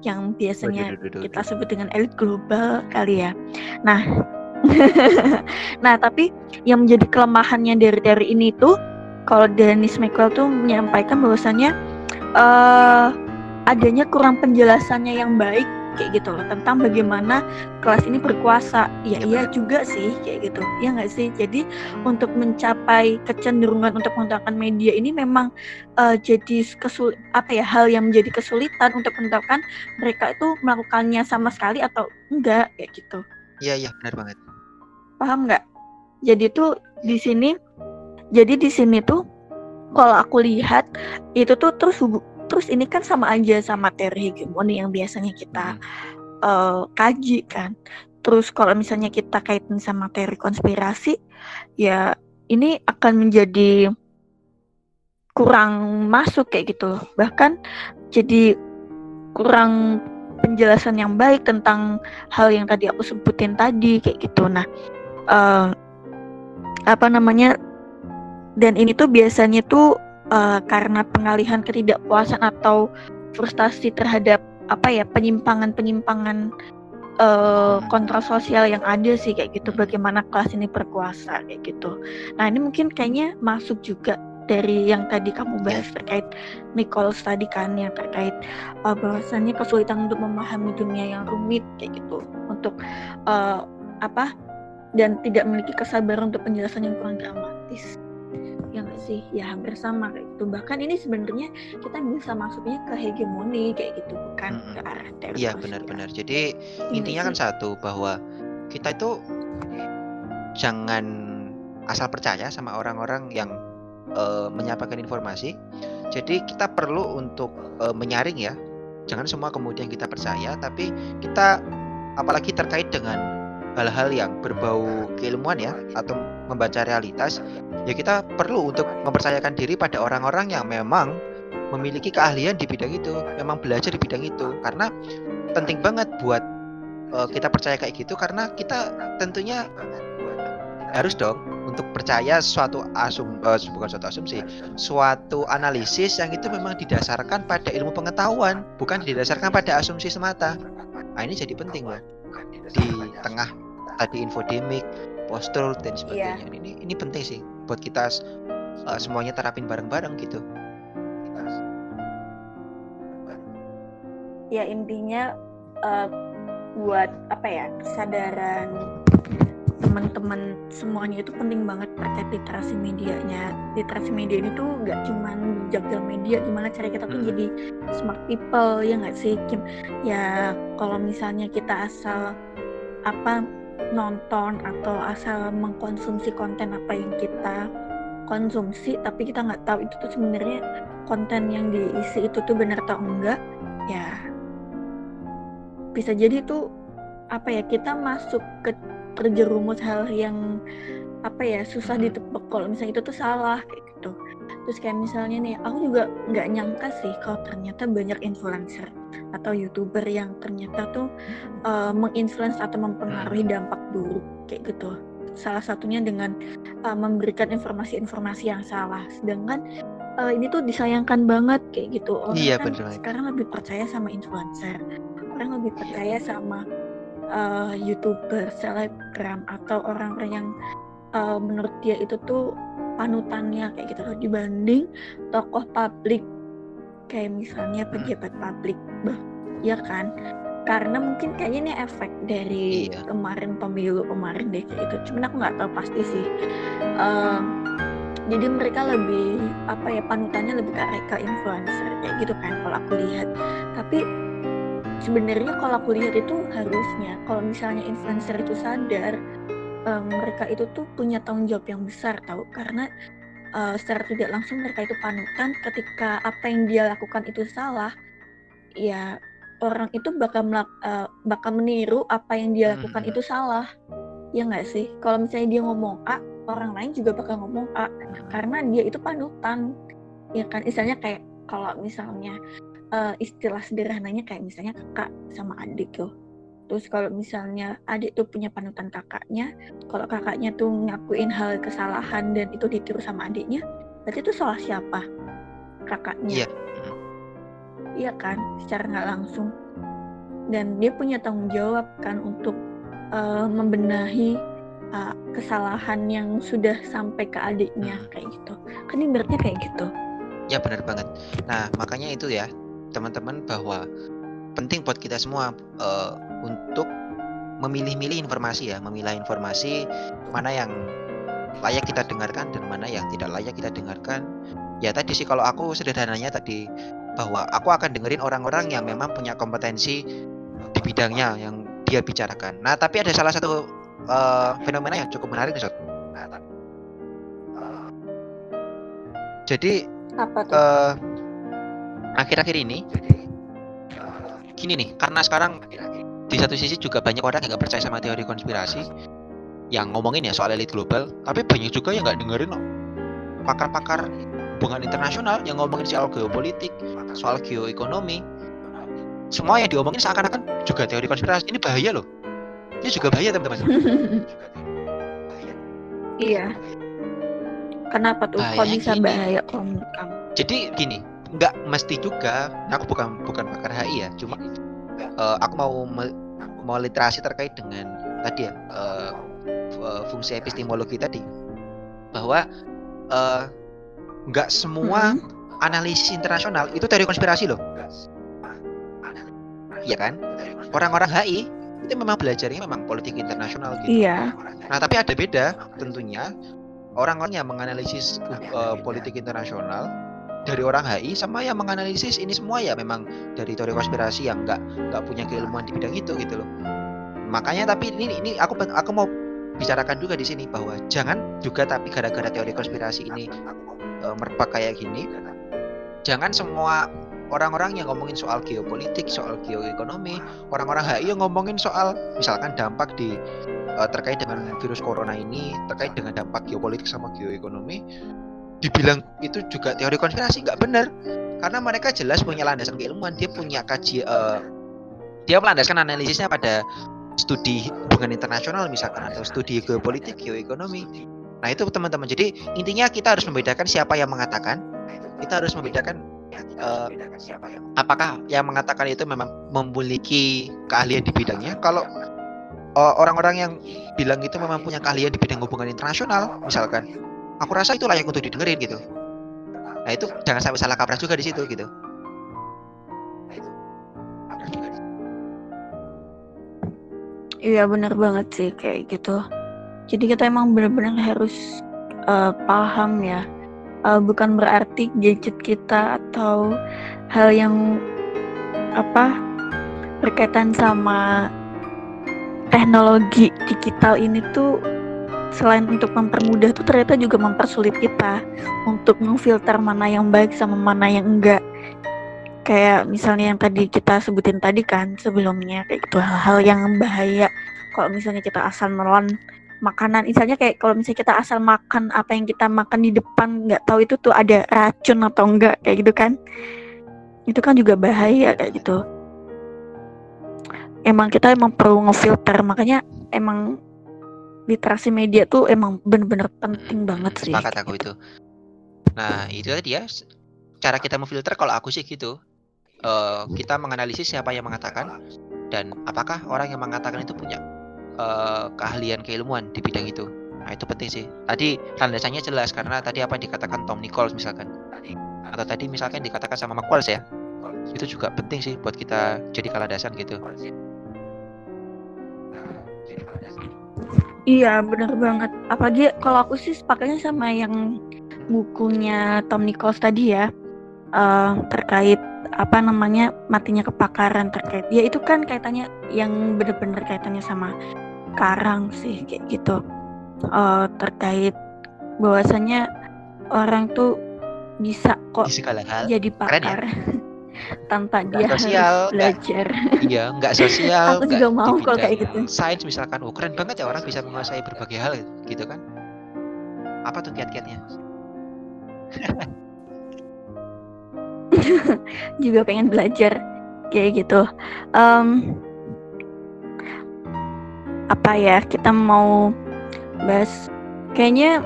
yang biasanya kita sebut dengan elit global kali ya. Nah, nah, tapi yang menjadi kelemahannya dari dari ini tuh kalau Dennis McQuell tuh menyampaikan bahwasannya uh, adanya kurang penjelasannya yang baik kayak gitu loh tentang bagaimana kelas ini berkuasa. Ya Ya, iya. juga sih kayak gitu. Ya nggak sih? Jadi untuk mencapai kecenderungan untuk menggunakan media ini memang eh, jadi kesul apa ya hal yang menjadi kesulitan untuk menentukan mereka itu melakukannya sama sekali atau enggak kayak gitu. Iya, iya, benar banget. Paham nggak? Jadi tuh di sini jadi di sini tuh kalau aku lihat itu tuh terus terus ini kan sama aja sama teori hegemoni yang biasanya kita eh, kaji kan. Terus kalau misalnya kita kaitin sama teori konspirasi ya ini akan menjadi kurang masuk kayak gitu. Loh bahkan jadi kurang penjelasan yang baik tentang hal yang tadi aku sebutin tadi kayak gitu. Nah eh, apa namanya dan ini tuh biasanya tuh eh, karena pengalihan ketidakpuasan atau frustasi terhadap apa ya penyimpangan-penyimpangan eh, kontrol sosial yang ada sih kayak gitu bagaimana kelas ini berkuasa kayak gitu. Nah ini mungkin kayaknya masuk juga dari yang tadi kamu bahas terkait Nichols tadi kan yang terkait uh, bahwasannya kesulitan untuk memahami dunia yang rumit kayak gitu. Untuk uh, apa dan tidak memiliki kesabaran untuk penjelasan yang kurang dramatis ya nggak sih ya hampir sama kayak gitu bahkan ini sebenarnya kita bisa masuknya ke hegemoni kayak gitu bukan Mm-mm. ke arah Iya, benar-benar. Jadi Iya intinya kan sih? satu bahwa kita itu jangan asal percaya sama orang-orang yang eh, menyampaikan informasi. Jadi kita perlu untuk eh, menyaring ya. Jangan semua kemudian kita percaya, tapi kita apalagi terkait dengan hal-hal yang berbau keilmuan ya atau membaca realitas, ya kita perlu untuk mempercayakan diri pada orang-orang yang memang memiliki keahlian di bidang itu, memang belajar di bidang itu. Karena penting banget buat eh, kita percaya kayak gitu karena kita tentunya harus dong untuk percaya suatu asum eh, bukan suatu asumsi suatu analisis yang itu memang didasarkan pada ilmu pengetahuan bukan didasarkan pada asumsi semata nah ini jadi penting loh di tengah tadi infodemik post truth dan sebagainya. Ini ini penting sih buat kita eh, semuanya terapin bareng-bareng gitu. Ya intinya eh, buat apa ya kesadaran teman-teman semuanya itu penting banget terkait literasi medianya literasi media ini tuh nggak cuman jagal media gimana cara kita tuh Hmm. jadi smart people ya nggak sih Kim ya kalau misalnya kita asal apa nonton atau asal mengkonsumsi konten apa yang kita konsumsi tapi kita nggak tahu itu tuh sebenarnya konten yang diisi itu tuh benar atau enggak ya bisa jadi tuh apa ya kita masuk ke terjerumus hal yang apa ya susah Mhm. ditebak kalau misalnya itu tuh salah kayak gitu. Terus kayak misalnya nih aku juga nggak nyangka sih kalau ternyata banyak influencer atau youtuber yang ternyata tuh uh, menginfluence atau mempengaruhi dampak buruk kayak gitu. Salah satunya dengan uh, memberikan informasi-informasi yang salah. Sedangkan uh, ini tuh disayangkan banget kayak gitu. Orang Iya, kan bener sekarang lebih percaya sama influencer. Orang lebih percaya sama uh, youtuber selebgram atau orang-orang yang uh, menurut dia itu tuh panutannya kayak gitu loh. Dibanding tokoh publik kayak misalnya pejabat publik bah ya kan? Karena mungkin kayaknya ini efek dari Iya. kemarin pemilu kemarin deh kayak gitu. Cuman aku nggak tahu pasti sih. Em, jadi mereka lebih apa ya panutannya lebih ke ke influencer kayak gitu kan kalau aku lihat. Tapi sebenarnya kalau aku lihat itu harusnya. Kalau misalnya influencer itu sadar em, mereka itu tuh punya tanggung jawab yang besar tahu karena eh, secara tidak langsung mereka itu panutan. Ketika apa yang dia lakukan itu salah ya orang itu bakal melak- eh, bakal meniru apa yang dia lakukan Mhm. itu salah. Ya nggak sih? Kalau misalnya dia ngomong A orang lain juga bakal ngomong A. Karena dia itu panutan. Ya kan? Istilahnya kayak kalau misalnya eh, istilah sederhananya kayak misalnya kakak sama adik tuh terus kalau misalnya adik tuh punya panutan kakaknya kalau kakaknya tuh ngakuin hal kesalahan dan itu ditiru sama adiknya berarti itu salah siapa kakaknya Iya. Iya kan secara nggak langsung dan dia punya tanggung jawab kan untuk eh, membenahi eh, kesalahan yang sudah sampai ke adiknya Hmm. kayak gitu kan ibaratnya kayak gitu Ya benar banget. Nah makanya itu ya teman-teman bahwa penting buat kita semua uh, untuk memilih-milih informasi ya, memilah informasi mana yang layak kita dengarkan dan mana yang tidak layak kita dengarkan. Ya tadi sih kalau aku sederhananya tadi bahwa aku akan dengerin orang-orang yang memang punya kompetensi di bidangnya yang dia bicarakan. Nah, tapi ada salah satu uh, fenomena yang cukup menarik nih, Jadi apa tuh? Uh, akhir-akhir ini gini nih, karena sekarang di satu sisi juga banyak orang yang nggak percaya sama teori konspirasi yang ngomongin ya soal elit global tapi banyak juga yang nggak dengerin loh. Pakar-pakar hubungan internasional yang ngomongin soal geopolitik soal geoekonomi semua yang diomongin seakan-akan juga teori konspirasi. Ini bahaya loh. Ini juga bahaya teman-teman. Iya. Kenapa tuh? Bahaya kok bisa gini. bahaya kamu? Jadi gini nggak mesti juga. Aku bukan bukan pakar HI ya. Cuma uh, aku mau mau literasi terkait dengan tadi ya uh, fungsi epistemologi tadi. Bahwa uh, nggak semua hmm. analisis internasional itu teori konspirasi loh. Iya kan? Orang-orang HI itu memang belajarnya memang politik internasional gitu. Iya. Nah tapi ada beda tentunya. Orang-orang yang menganalisis uh, politik internasional dari orang HI sama yang menganalisis ini semua ya memang dari teori konspirasi yang nggak nggak punya keilmuan di bidang itu gitu loh. Makanya tapi ini ini aku aku mau bicarakan juga di sini bahwa jangan juga tapi gara-gara teori konspirasi ini e, merebak kayak gini jangan semua orang-orang yang ngomongin soal geopolitik, soal geoekonomi, orang-orang HI yang ngomongin soal misalkan dampak di uh, terkait dengan virus corona ini, terkait dengan dampak geopolitik sama geoekonomi, dibilang itu juga teori konspirasi nggak benar karena mereka jelas punya landasan keilmuan dia punya kaji uh, dia melandaskan analisisnya pada studi hubungan internasional misalkan atau studi geopolitik geoekonomi. Nah itu teman-teman. Jadi intinya kita harus membedakan siapa yang mengatakan kita harus membedakan uh, apakah yang mengatakan itu memang memiliki keahlian di bidangnya. Kalau orang-orang uh, yang bilang itu memang punya keahlian di bidang hubungan internasional misalkan aku rasa itu layak untuk didengerin gitu. Nah itu jangan sampai salah kaprah juga di situ gitu. Iya benar banget sih kayak gitu. Jadi kita emang benar-benar harus uh, paham ya. Uh, bukan berarti gadget kita atau hal yang apa berkaitan sama teknologi digital ini tuh selain untuk mempermudah tuh ternyata juga mempersulit kita untuk memfilter mana yang baik sama mana yang enggak. Kayak misalnya yang tadi kita sebutin tadi kan sebelumnya kayak gitu hal-hal yang bahaya. Kalau misalnya kita asal nelan makanan misalnya kayak kalau misalnya kita asal makan apa yang kita makan di depan nggak tahu itu tuh ada racun atau enggak kayak gitu kan. Itu kan juga bahaya kayak gitu. Emang kita emang perlu ngefilter makanya emang literasi media tuh emang bener-bener penting hmm, banget sih. Sepakat aku itu. Nah itu tadi ya cara kita memfilter kalau aku sih gitu. Uh, kita menganalisis siapa yang mengatakan dan apakah orang yang mengatakan itu punya uh, keahlian keilmuan di bidang itu. Nah itu penting sih. Tadi landasannya jelas karena tadi apa dikatakan Tom Nichols misalkan atau tadi misalkan dikatakan sama Mark ya itu juga penting sih buat kita jadi kaladasan gitu. Iya, bener banget. Apalagi kalau aku sih pakainya sama yang bukunya Tom Nichols tadi ya, uh, terkait apa namanya matinya kepakaran terkait ya itu kan kaitannya yang bener-bener kaitannya sama karang sih kayak gitu uh, terkait bahwasanya orang tuh bisa kok jadi ya? tanpa dia sosial, harus belajar. Gak, iya, nggak sosial. Aku juga mau kalau kayak gitu. Sains misalkan, oh keren banget ya orang bisa menguasai berbagai hal gitu kan. Apa tuh kiat-kiatnya? juga pengen belajar kayak gitu. Um, apa ya kita mau bahas? Kayaknya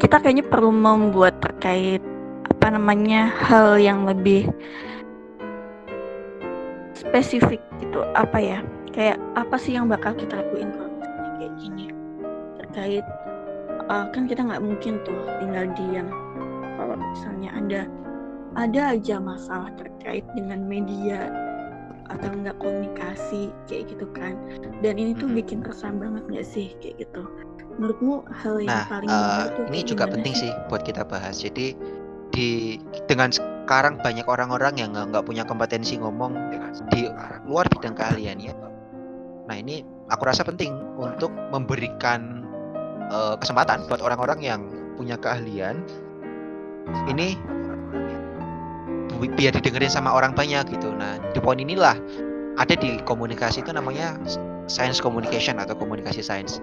kita kayaknya perlu membuat terkait apa namanya hal yang lebih spesifik gitu apa ya? Kayak apa sih yang bakal kita lakuin kalau misalnya kayak gini? Terkait uh, kan kita nggak mungkin tuh tinggal diam. Kalau misalnya ada ada aja masalah terkait dengan media atau enggak komunikasi kayak gitu kan. Dan ini tuh bikin kesan banget nggak sih kayak gitu? Menurutmu hal yang nah paling uh, ini juga penting sih? sih buat kita bahas. Jadi di dengan sekarang banyak orang-orang yang nggak punya kompetensi ngomong di luar bidang keahlian ya nah ini aku rasa penting untuk memberikan uh, kesempatan buat orang-orang yang punya keahlian ini biar didengerin sama orang banyak gitu. Nah, di poin inilah ada di komunikasi itu namanya science communication atau komunikasi science.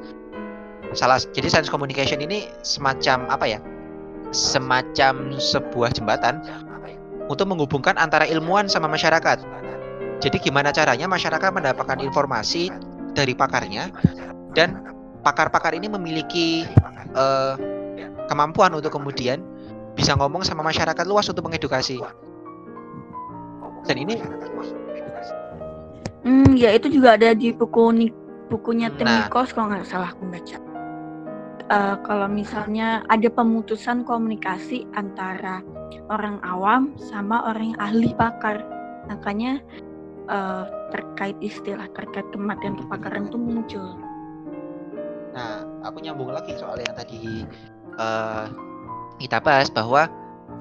Salah jadi science communication ini semacam apa ya? Semacam sebuah jembatan untuk menghubungkan antara ilmuwan sama masyarakat. Jadi gimana caranya masyarakat mendapatkan informasi dari pakarnya dan pakar-pakar ini memiliki uh, kemampuan untuk kemudian bisa ngomong sama masyarakat luas untuk mengedukasi dan ini hmm ya itu juga ada di buku bukunya Tim nah. Nikos kalau nggak salah aku baca uh, kalau misalnya ada pemutusan komunikasi antara orang awam sama orang yang ahli pakar. Makanya uh, terkait istilah terkait kematian kepakaran itu muncul. Nah aku nyambung lagi soal yang tadi uh, kita bahas bahwa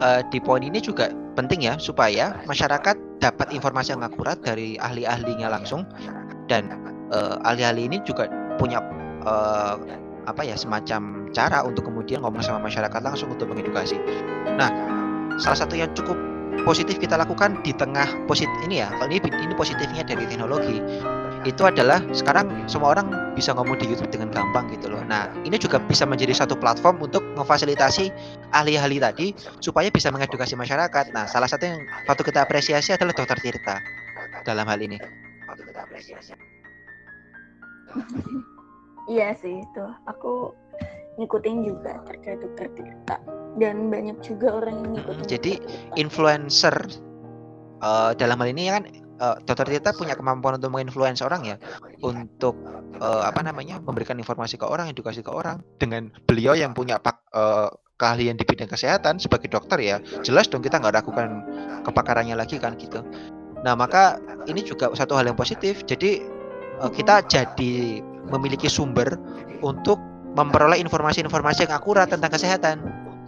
uh, di poin ini juga penting ya supaya masyarakat dapat informasi yang akurat dari ahli-ahlinya langsung. dan uh, ahli-ahli ini juga punya uh, apa ya semacam cara untuk kemudian ngomong sama masyarakat langsung untuk mengedukasi. Nah, salah satu yang cukup positif kita lakukan di tengah positif ini ya, kalau ini ini positifnya dari teknologi itu adalah sekarang semua orang bisa ngomong di YouTube dengan gampang gitu loh. Nah, ini juga bisa menjadi satu platform untuk memfasilitasi ahli-ahli tadi supaya bisa mengedukasi masyarakat. Nah, salah satu yang patut kita apresiasi adalah Dokter Tirta dalam hal ini. Iya sih itu. Aku ngikutin juga terkait Dokter Tirta dan banyak juga orang yang ngikutin. Hmm, jadi influencer uh, dalam hal ini kan uh, Dokter Tirta punya kemampuan untuk menginfluence orang ya untuk uh, apa namanya memberikan informasi ke orang, edukasi ke orang dengan beliau yang punya pak uh, keahlian di bidang kesehatan sebagai dokter ya jelas dong kita nggak ragukan kepakarannya lagi kan gitu. Nah maka ini juga satu hal yang positif jadi uh, kita jadi memiliki sumber untuk memperoleh informasi-informasi yang akurat tentang kesehatan.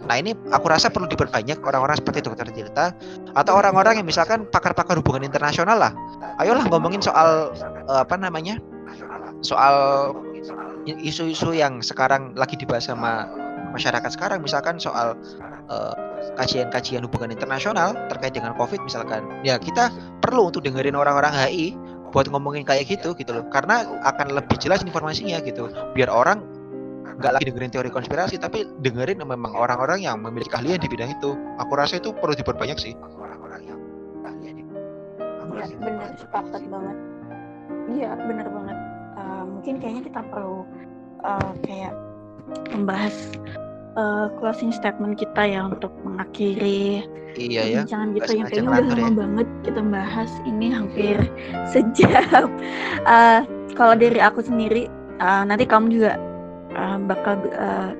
Nah ini aku rasa perlu diperbanyak orang-orang seperti dokter Tirta atau orang-orang yang misalkan pakar-pakar hubungan internasional lah. Ayolah ngomongin soal uh, apa namanya soal isu-isu yang sekarang lagi dibahas sama masyarakat sekarang. Misalkan soal kajian kajian-kajian hubungan internasional terkait dengan COVID misalkan. Ya kita perlu untuk dengerin orang-orang HI buat ngomongin kayak gitu gitu loh. Karena akan lebih jelas informasinya gitu. Biar orang nggak lagi dengerin teori konspirasi tapi dengerin memang orang-orang yang memiliki keahlian di bidang itu. Aku rasa itu perlu diperbanyak sih. Ya benar sepakat banget. Iya benar banget. Uh, mungkin kayaknya kita perlu uh, kayak membahas uh, closing statement kita ya untuk mengakhiri iya ya. jangan gitu yang kayaknya udah lama ya. banget kita bahas ini hampir sejam. Uh, kalau dari aku sendiri uh, nanti kamu juga uh, bakal uh,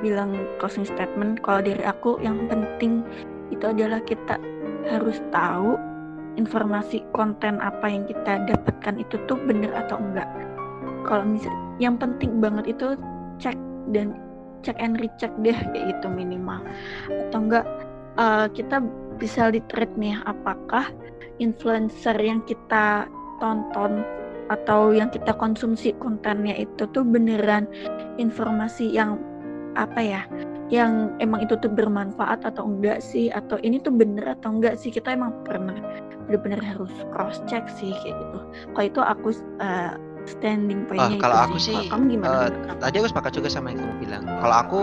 bilang closing statement kalau dari aku yang penting itu adalah kita harus tahu informasi konten apa yang kita dapatkan itu tuh bener atau enggak. Kalau misal yang penting banget itu cek dan cek and recheck deh kayak gitu minimal. Atau enggak uh, kita bisa literate nih apakah influencer yang kita tonton atau yang kita konsumsi kontennya itu tuh beneran informasi yang apa ya yang emang itu tuh bermanfaat atau enggak sih? Atau ini tuh bener atau enggak sih? Kita emang pernah bener-bener harus cross check sih kayak gitu. Kalau itu aku uh, standing pointnya oh, kalau aku sih, sih kamu gimana? uh, tadi aku sepakat juga sama yang kamu bilang. Kalau aku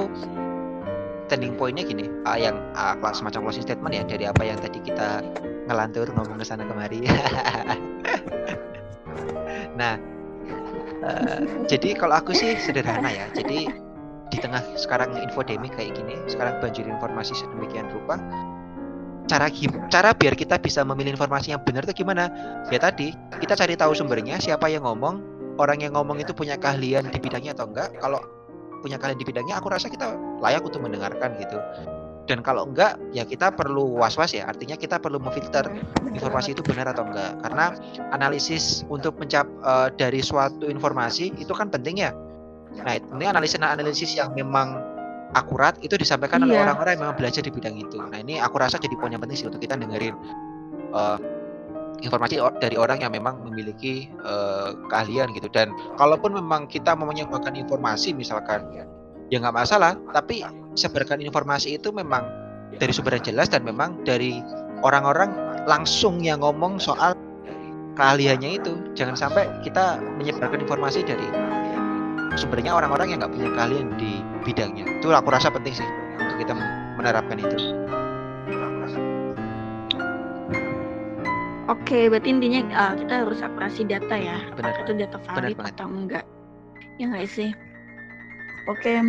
standing pointnya gini uh, yang uh, semacam closing statement ya dari apa yang tadi kita ngelantur ngomong ke sana kemari Nah, uh, jadi kalau aku sih sederhana ya. Jadi di tengah sekarang infodemik kayak gini, sekarang banjir informasi sedemikian rupa, cara cara biar kita bisa memilih informasi yang benar itu gimana? Ya tadi kita cari tahu sumbernya, siapa yang ngomong, orang yang ngomong itu punya keahlian di bidangnya atau enggak. Kalau punya keahlian di bidangnya, aku rasa kita layak untuk mendengarkan gitu. Dan kalau enggak ya kita perlu was-was ya. Artinya kita perlu memfilter informasi itu benar atau enggak. Karena analisis untuk mencap uh, dari suatu informasi itu kan penting ya. Nah ini analisis analisis yang memang akurat itu disampaikan iya. oleh orang-orang yang memang belajar di bidang itu. Nah ini aku rasa jadi poin yang penting sih untuk kita dengerin uh, informasi dari orang yang memang memiliki uh, keahlian gitu. Dan kalaupun memang kita mau menyebarkan informasi misalkan ya nggak masalah tapi sebarkan informasi itu memang dari sumber yang jelas dan memang dari orang-orang langsung yang ngomong soal keahliannya itu jangan sampai kita menyebarkan informasi dari sumbernya orang-orang yang nggak punya keahlian di bidangnya itu aku rasa penting sih untuk kita menerapkan itu Oke, berarti intinya uh, kita harus akurasi data ya. Benar. Apakah itu data valid atau enggak? Ya nggak sih? Oke,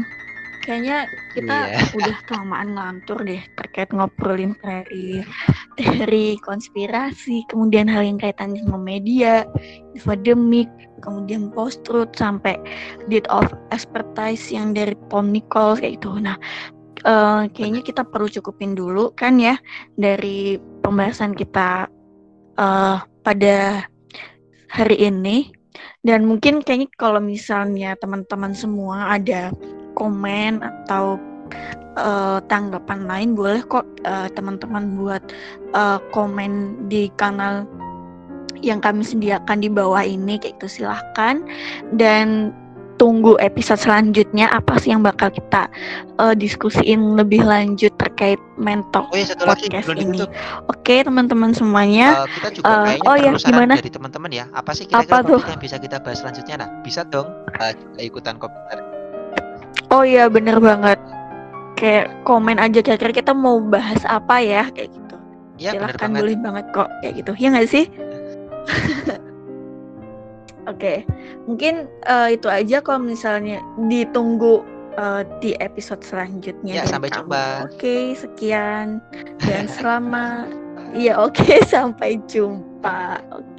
kayaknya kita yeah. udah kelamaan ngantur deh terkait ngobrolin dari teori konspirasi, kemudian hal yang kaitan sama media, infodemic, kemudian post truth sampai date of expertise yang dari Tom Nichols kayak itu. Nah, uh, kayaknya kita perlu cukupin dulu kan ya dari pembahasan kita uh, pada hari ini dan mungkin kayaknya kalau misalnya teman-teman semua ada komen atau uh, tanggapan lain boleh kok uh, teman-teman buat uh, komen di kanal yang kami sediakan di bawah ini kayak itu silahkan. Dan tunggu episode selanjutnya apa sih yang bakal kita uh, diskusiin lebih lanjut terkait mentor oh, iya, podcast ini. Oke teman-teman semuanya. Uh, kita juga uh, oh ya gimana? Dari teman-teman ya apa sih kira-kira yang bisa kita bahas selanjutnya? Nah bisa dong uh, ikutan komentar. Oh iya bener banget. Kayak komen aja kira-kira kita mau bahas apa ya kayak gitu. Ya, Silahkan boleh banget kok kayak gitu. Ya nggak sih? Oke, okay. mungkin uh, itu aja kalau misalnya ditunggu uh, di episode selanjutnya. Ya, sampai kamu. jumpa. Oke, okay, sekian dan selamat. Iya, oke, okay, sampai jumpa. Oke.